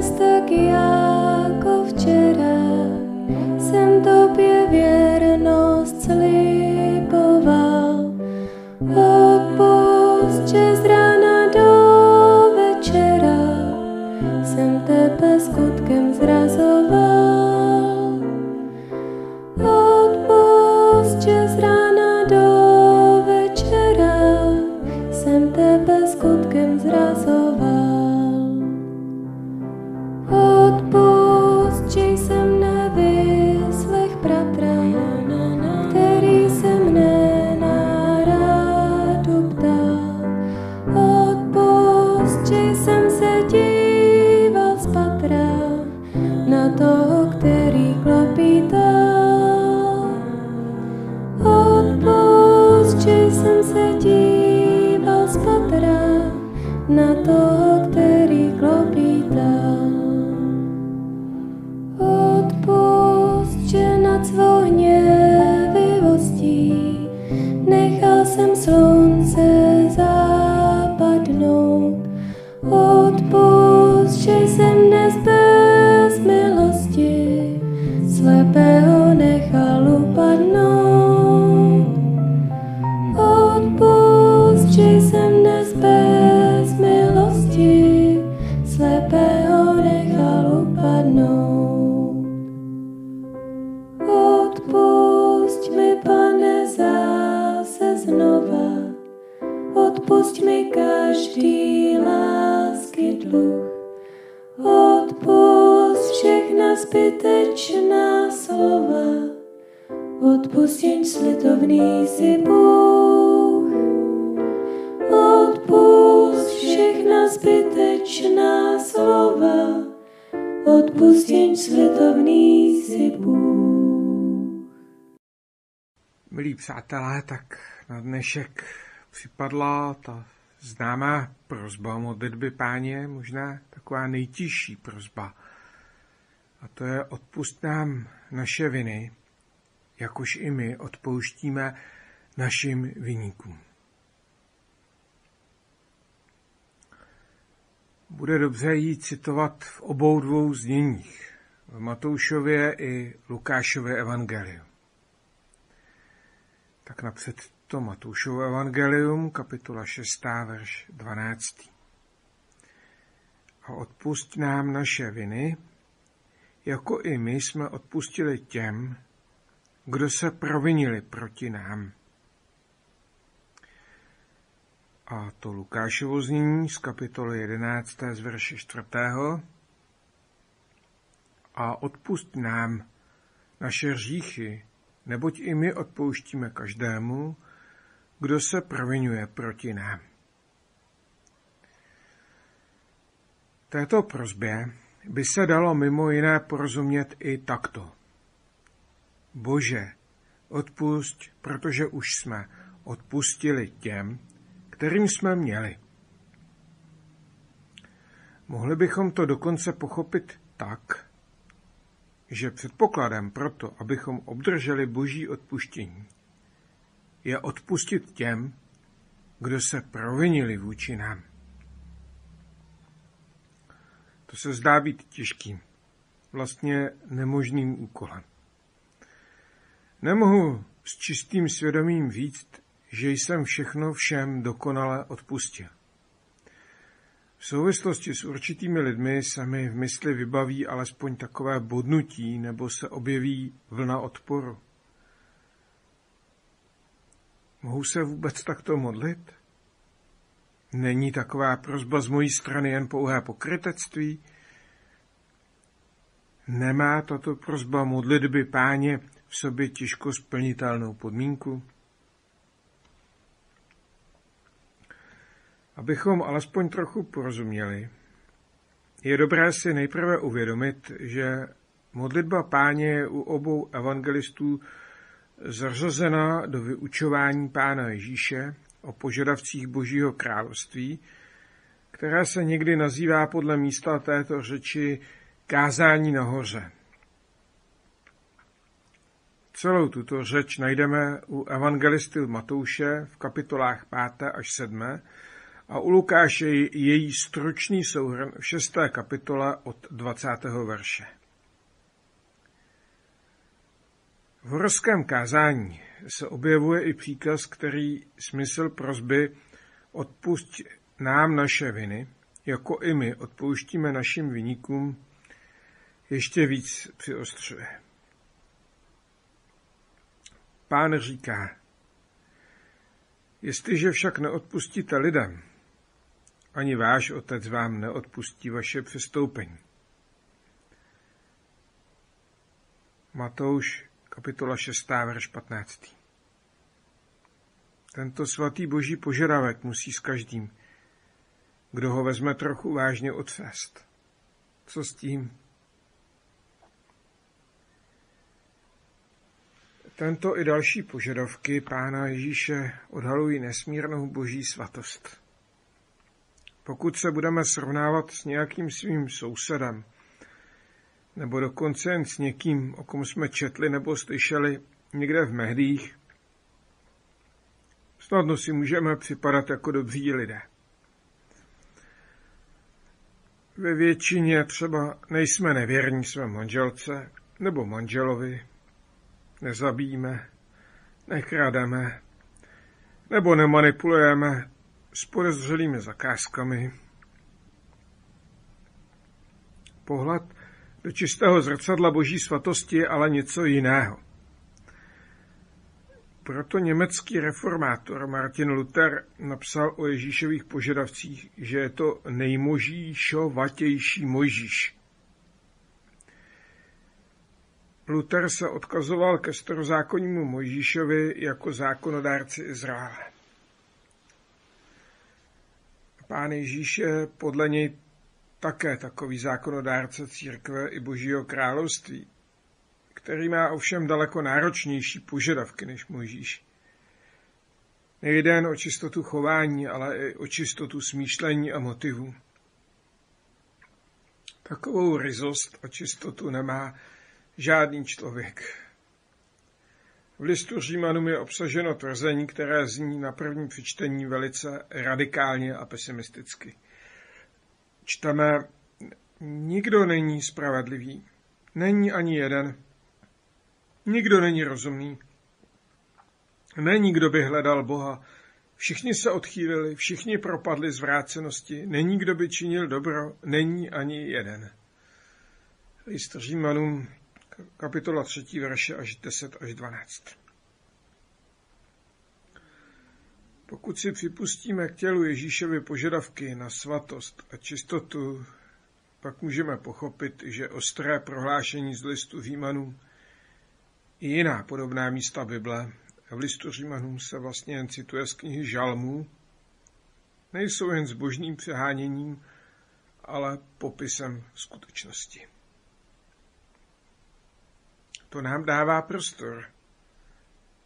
dnes tak jsem slunce odpust jen slitovný si Bůh. Odpust všechna zbytečná slova, odpust jen slitovný si Bůh. Milí přátelé, tak na dnešek připadla ta známá prozba modlitby páně, možná taková nejtěžší prozba. A to je odpust nám naše viny, jakož i my odpouštíme našim viníkům. Bude dobře jí citovat v obou dvou zněních, v Matoušově i Lukášově evangeliu. Tak napřed to Matoušovo evangelium, kapitola 6, verš 12. A odpust nám naše viny, jako i my jsme odpustili těm, kdo se provinili proti nám. A to Lukášovo znění z kapitoly 11. z verše 4. A odpust nám naše hříchy, neboť i my odpouštíme každému, kdo se provinuje proti nám. Této prozbě by se dalo mimo jiné porozumět i takto. Bože, odpust, protože už jsme odpustili těm, kterým jsme měli. Mohli bychom to dokonce pochopit tak, že předpokladem pro to, abychom obdrželi boží odpuštění, je odpustit těm, kdo se provinili vůči nám. To se zdá být těžkým, vlastně nemožným úkolem. Nemohu s čistým svědomím říct, že jsem všechno všem dokonale odpustil. V souvislosti s určitými lidmi se mi v mysli vybaví alespoň takové bodnutí nebo se objeví vlna odporu. Mohu se vůbec takto modlit? Není taková prozba z mojí strany jen pouhé pokrytectví? Nemá tato prozba modlitby páně v sobě těžko splnitelnou podmínku? Abychom alespoň trochu porozuměli, je dobré si nejprve uvědomit, že modlitba páně je u obou evangelistů zařazena do vyučování pána Ježíše o požadavcích Božího království, které se někdy nazývá podle místa této řeči kázání nahoře. Celou tuto řeč najdeme u evangelisty Matouše v kapitolách 5. až 7 a u Lukáše její stručný souhrn v 6. kapitole od 20. verše. V horském kázání se objevuje i příkaz, který smysl prozby odpust nám naše viny, jako i my odpouštíme našim vyníkům, ještě víc přiostřuje. Pán říká, jestliže však neodpustíte lidem, ani váš otec vám neodpustí vaše přestoupení. Matouš, kapitola 6, verš 15. Tento svatý boží požadavek musí s každým, kdo ho vezme trochu vážně odvést. Co s tím? Tento i další požadavky Pána Ježíše odhalují nesmírnou boží svatost. Pokud se budeme srovnávat s nějakým svým sousedem, nebo dokonce jen s někým, o kom jsme četli nebo slyšeli někde v médiích, snadno si můžeme připadat jako dobří lidé. Ve většině třeba nejsme nevěrní své manželce nebo manželovi, nezabijíme, nekrademe, nebo nemanipulujeme s podezřelými zakázkami. Pohled do čistého zrcadla boží svatosti je ale něco jiného. Proto německý reformátor Martin Luther napsal o Ježíšových požadavcích, že je to nejmožíšovatější Mojžíš. Luther se odkazoval ke starozákonnímu Mojžíšovi jako zákonodárci Izraele. Pán Ježíš je podle něj také takový zákonodárce církve i božího království, který má ovšem daleko náročnější požadavky než Mojžíš. Nejde jen o čistotu chování, ale i o čistotu smýšlení a motivů. Takovou ryzost a čistotu nemá žádný člověk. V listu Římanům je obsaženo tvrzení, které zní na první přečtení velice radikálně a pesimisticky. Čteme, nikdo není spravedlivý, není ani jeden, nikdo není rozumný, není kdo by hledal Boha, všichni se odchýlili, všichni propadli zvrácenosti, není kdo by činil dobro, není ani jeden. List Římanům kapitola 3, verše až 10 až 12. Pokud si připustíme k tělu Ježíšovy požadavky na svatost a čistotu, pak můžeme pochopit, že ostré prohlášení z listu Římanů i jiná podobná místa Bible, v listu Římanům se vlastně jen cituje z knihy Žalmů, nejsou jen zbožným přeháněním, ale popisem skutečnosti. To nám dává prostor.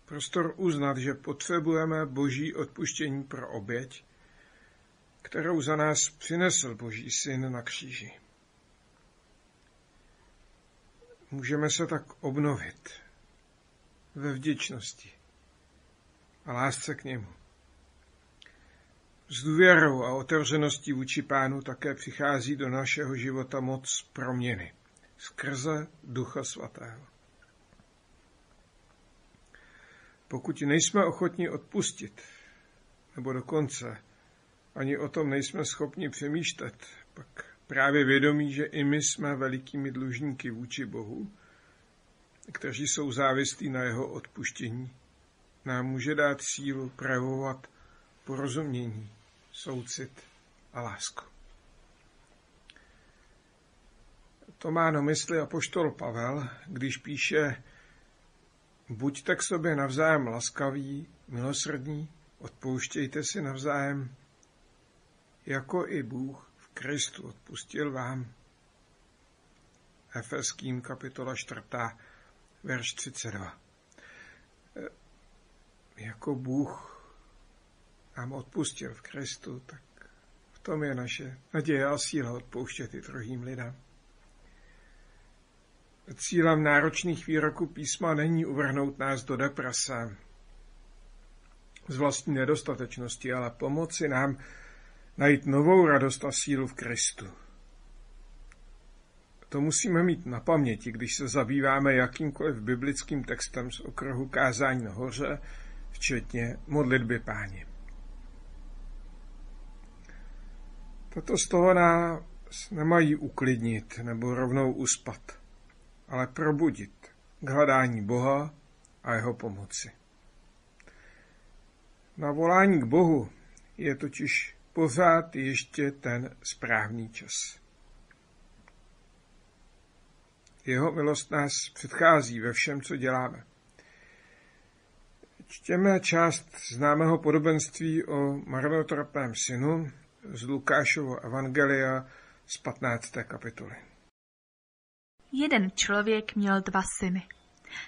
Prostor uznat, že potřebujeme boží odpuštění pro oběť, kterou za nás přinesl boží syn na kříži. Můžeme se tak obnovit ve vděčnosti a lásce k němu. S důvěrou a otevřeností vůči pánu také přichází do našeho života moc proměny skrze Ducha Svatého. Pokud nejsme ochotni odpustit, nebo dokonce ani o tom nejsme schopni přemýšlet, pak právě vědomí, že i my jsme velikými dlužníky vůči Bohu, kteří jsou závislí na jeho odpuštění, nám může dát sílu projevovat porozumění, soucit a lásku. To má na mysli apoštol Pavel, když píše Buďte k sobě navzájem laskaví, milosrdní, odpouštějte si navzájem, jako i Bůh v Kristu odpustil vám. Efeským kapitola 4. verš 32. E, jako Bůh nám odpustil v Kristu, tak v tom je naše naděje a síla odpouštět i druhým lidem. Cílem náročných výroků písma není uvrhnout nás do deprese z vlastní nedostatečnosti, ale pomoci nám najít novou radost a sílu v Kristu. To musíme mít na paměti, když se zabýváme jakýmkoliv biblickým textem z okruhu kázání nahoře, včetně modlitby páně. Z toho nás nemají uklidnit nebo rovnou uspat, ale probudit k hledání Boha a jeho pomoci. Na volání k Bohu je totiž pořád ještě ten správný čas. Jeho milost nás předchází ve všem, co děláme. Čtěme část známého podobenství o marnotropném synu z Lukášovo evangelia z 15. kapitoly. Jeden člověk měl dva syny.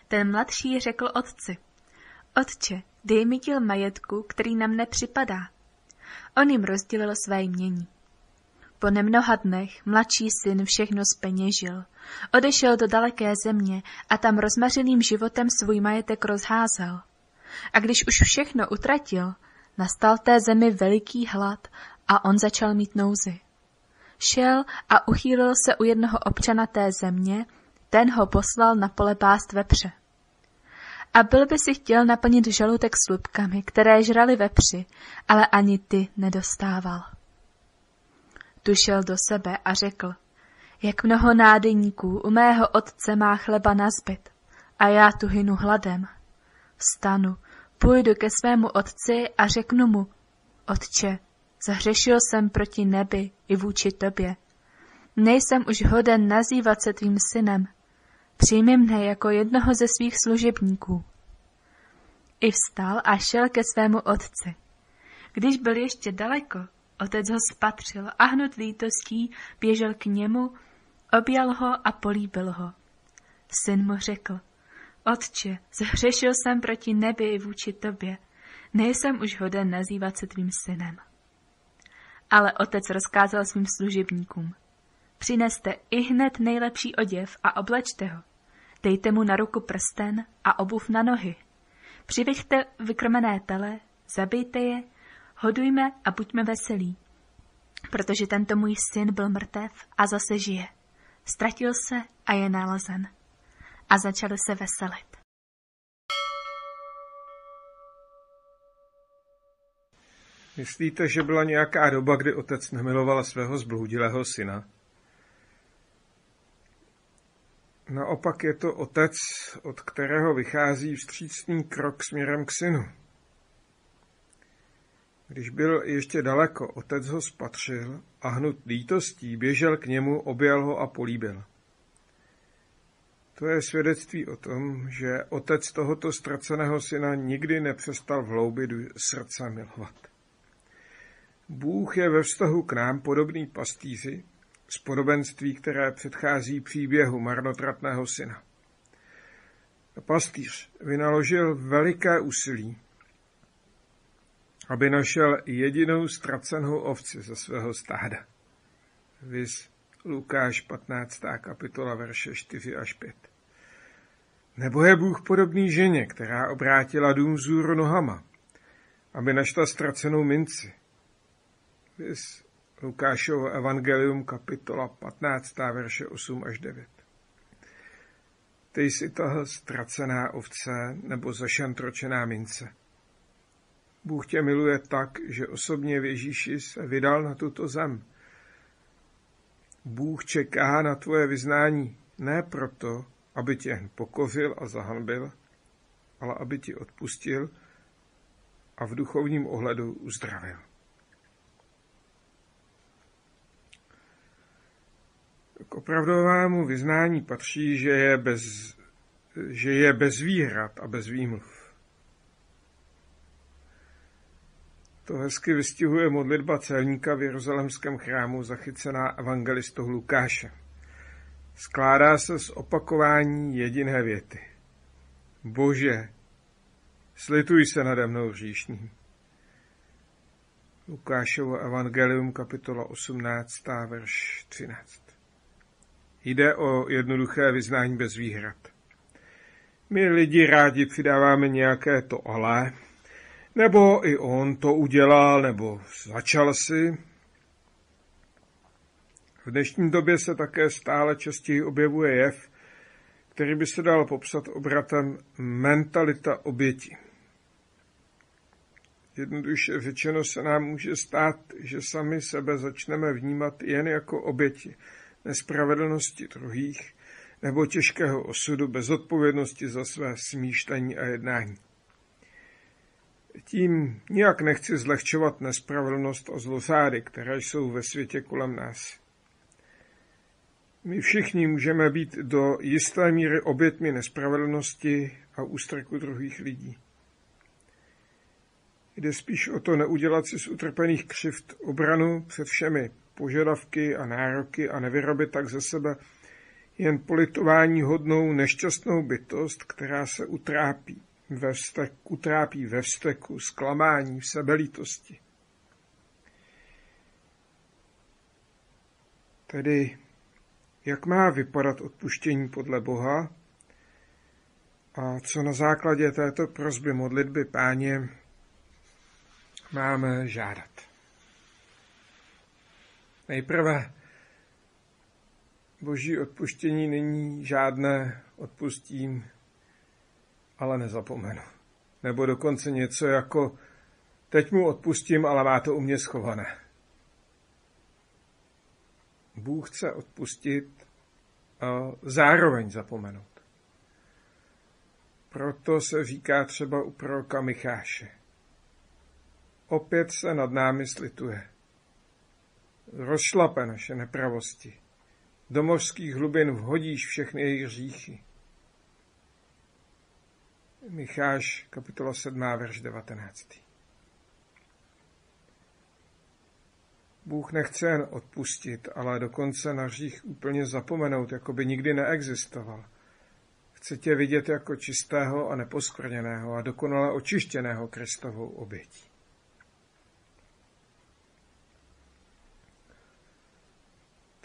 Ten mladší řekl otci, Otče, dej mi díl majetku, který nám nepřipadá. On jim rozdělil své jmění. Po nemnoha dnech mladší syn všechno zpeněžil. Odešel do daleké země a tam rozmařeným životem svůj majetek rozházel. A když už všechno utratil, nastal té zemi veliký hlad a on začal mít nouzy. Šel a uchýlil se u jednoho občana té země, ten ho poslal na pole pást vepře. A byl by si chtěl naplnit žalutek slupkami, které žrali vepři, ale ani ty nedostával. Tu šel do sebe a řekl, jak mnoho nádeníků u mého otce má chleba na zbyt, a já tu hynu hladem. Vstanu, půjdu ke svému otci a řeknu mu, otče, zahřešil jsem proti nebi i vůči tobě. Nejsem už hoden nazývat se tvým synem. Přijmi mne jako jednoho ze svých služebníků. I vstal a šel ke svému otci. Když byl ještě daleko, otec ho spatřil a hnut lítostí běžel k němu, objal ho a políbil ho. Syn mu řekl, Otče, zhřešil jsem proti nebi i vůči tobě. Nejsem už hoden nazývat se tvým synem. Ale otec rozkázal svým služebníkům. Přineste i hned nejlepší oděv a oblečte ho. Dejte mu na ruku prsten a obuv na nohy. Přiveďte vykrmené tele, zabijte je, hodujme a buďme veselí. Protože tento můj syn byl mrtev a zase žije. Ztratil se a je nalezen. A začali se veselit. Myslíte, že byla nějaká doba, kdy otec nemiloval svého zbludilého syna? Naopak je to otec, od kterého vychází vstřícný krok směrem k synu. Když byl ještě daleko, otec ho spatřil a hnut lítostí běžel k němu, objel ho a políbil. To je svědectví o tom, že otec tohoto ztraceného syna nikdy nepřestal v hloubi srdce milovat. Bůh je ve vztahu k nám podobný pastýři z podobenství, které předchází příběhu marnotratného syna. Pastýř vynaložil veliké úsilí, aby našel jedinou ztracenou ovci ze svého stáda. Vys Lukáš 15. kapitola verše 4 až 5. Nebo je Bůh podobný ženě, která obrátila dům vzůru nohama, aby našla ztracenou minci. Vys Lukášovo evangelium kapitola 15. verše 8 až 9. Ty jsi toho ztracená ovce nebo zašantročená mince. Bůh tě miluje tak, že osobně v Ježíši se vydal na tuto zem. Bůh čeká na tvoje vyznání ne proto, aby tě pokořil a zahanbil, ale aby ti odpustil a v duchovním ohledu uzdravil. K opravdovému vyznání patří, že je bez, že je bez výhrad a bez výmluv. To hezky vystihuje modlitba celníka v Jeruzalemském chrámu zachycená evangelistou Lukáše. Skládá se z opakování jediné věty. Bože, slituj se nade mnou říšným. Lukášovo evangelium kapitola 18. verš 13. Jde o jednoduché vyznání bez výhrad. My lidi rádi přidáváme nějaké to ale, nebo i on to udělal, nebo začal si, V dnešní době se také stále častěji objevuje jev, který by se dal popsat obratem mentalita oběti. Jednoduše řečeno se nám může stát, že sami sebe začneme vnímat jen jako oběti nespravedlnosti druhých nebo těžkého osudu bez odpovědnosti za své smýšlení a jednání. Tím nijak nechci zlehčovat nespravedlnost a zlosády, které jsou ve světě kolem nás. My všichni můžeme být do jisté míry obětmi nespravedlnosti a ústrku druhých lidí. Jde spíš o to neudělat si z utrpených křivt obranu před všemi požadavky a nároky a nevyrobit tak ze sebe jen politování hodnou nešťastnou bytost, která se utrápí ve vztek, utrápí ve vzteku, zklamání, v sebelítosti. Tedy, jak má vypadat odpuštění podle Boha a co na základě této prozby modlitby páně máme žádat. Nejprve boží odpuštění není žádné odpustím, ale nezapomenu. Nebo dokonce něco jako teď mu odpustím, ale má to u mě schované. Bůh chce odpustit a zároveň zapomenout. Proto se říká třeba u proroka Micháše. Opět se nad námi slituje. Rozšlape naše nepravosti. Do mořských hlubin vhodíš všechny jejich říchy. Micháš, kapitola 7, verš 19. Bůh nechce jen odpustit, ale dokonce na řích úplně zapomenout, jako by nikdy neexistoval. Chce tě vidět jako čistého a neposkvrněného a dokonale očištěného Kristovou obětí.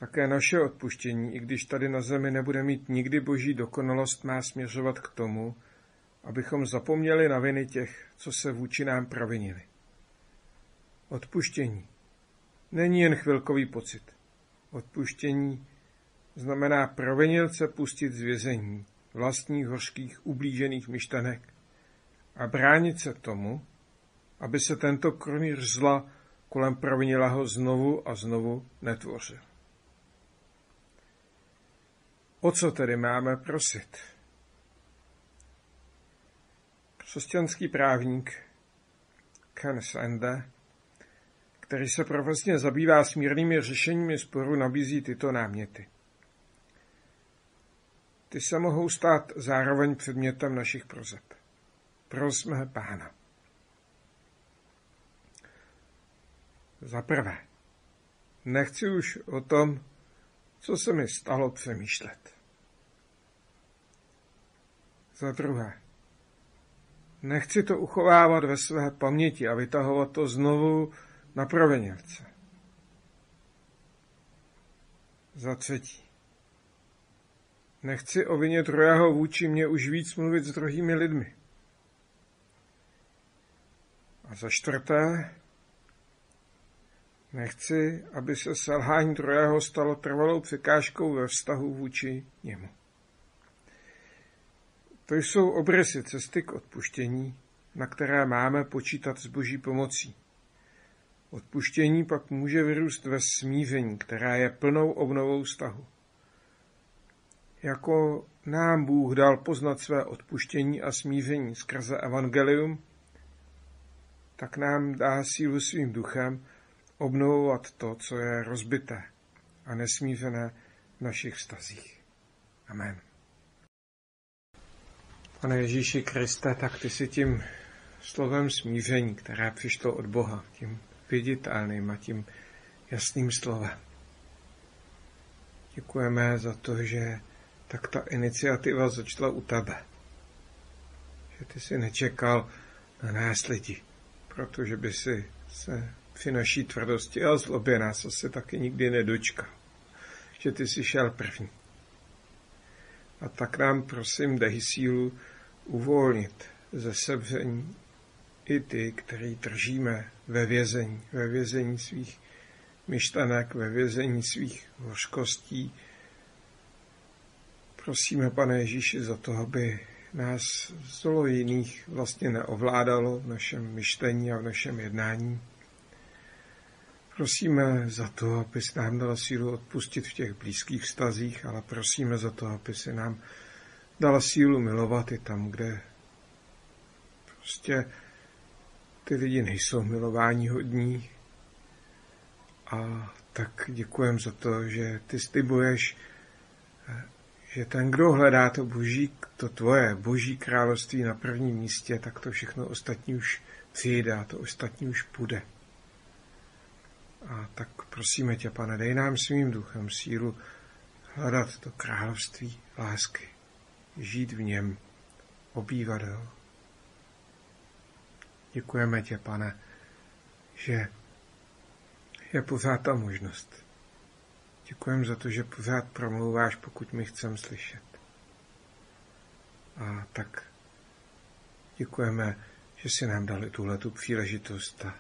Také naše odpuštění, i když tady na zemi nebude mít nikdy boží dokonalost, má směřovat k tomu, abychom zapomněli na viny těch, co se vůči nám provinili. Odpuštění není jen chvilkový pocit. Odpuštění znamená provinilce pustit z vězení vlastních hořkých ublížených myšlenek a bránit se tomu, aby se tento kronýř zla kolem provinilého znovu a znovu netvořil. O co tedy máme prosit? Křesťanský právník Ken Sande, který se profesně zabývá smírnými řešeními sporu, nabízí tyto náměty. Ty se mohou stát zároveň předmětem našich prozeb. Prosme Pána. Za prvé, nechci už o tom co se mi stalo přemýšlet. Za druhé, nechci to uchovávat ve své paměti a vytahovat to znovu na provinělce. Za třetí, nechci o vině druhého vůči mě už víc mluvit s druhými lidmi. A za čtvrté, Nechci, aby se selhání druhého stalo trvalou překážkou ve vztahu vůči němu. To jsou obrysy cesty k odpuštění, na které máme počítat s boží pomocí. Odpuštění pak může vyrůst ve smíření, která je plnou obnovou vztahu. Jako nám Bůh dal poznat své odpuštění a smíření skrze evangelium, tak nám dá sílu svým duchem, obnovovat to, co je rozbité a nesmířené v našich vztazích. Amen. Pane Ježíši Kriste, tak ty si tím slovem smíření, které přišlo od Boha, tím viditelným a tím jasným slovem. Děkujeme za to, že tak ta iniciativa začala u tebe. Že ty si nečekal na nás lidi, protože by si se při naší tvrdosti a zlobě nás asi taky nikdy nedočká, že ty jsi šel první. A tak nám prosím dej sílu uvolnit ze sebření i ty, který držíme ve vězení, ve vězení svých myšlenek ve vězení svých hořkostí. Prosíme, pane Ježíši, za to, aby nás zlo jiných vlastně neovládalo v našem myšlení a v našem jednání. Prosíme za to, aby si nám dala sílu odpustit v těch blízkých vztazích, ale prosíme za to, aby si nám dala sílu milovat i tam, kde prostě ty lidi nejsou milování hodní. A tak děkujem za to, že ty slibuješ, že ten, kdo hledá to boží, to tvoje boží království na prvním místě, tak to všechno ostatní už přijde a to ostatní už půjde. A tak prosíme tě, pane, dej nám svým duchem sílu hledat to království lásky, žít v něm, obývat ho. Děkujeme tě, pane, že je pořád ta možnost. Děkujeme za to, že pořád promlouváš, pokud my chceme slyšet. A tak děkujeme, že si nám dali tuhle tu příležitost a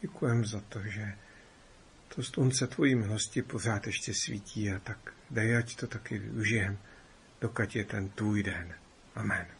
děkujeme za to, že to slunce tvojí milosti pořád ještě svítí a tak dej, ať to taky využijem, dokud je ten tvůj den. Amen.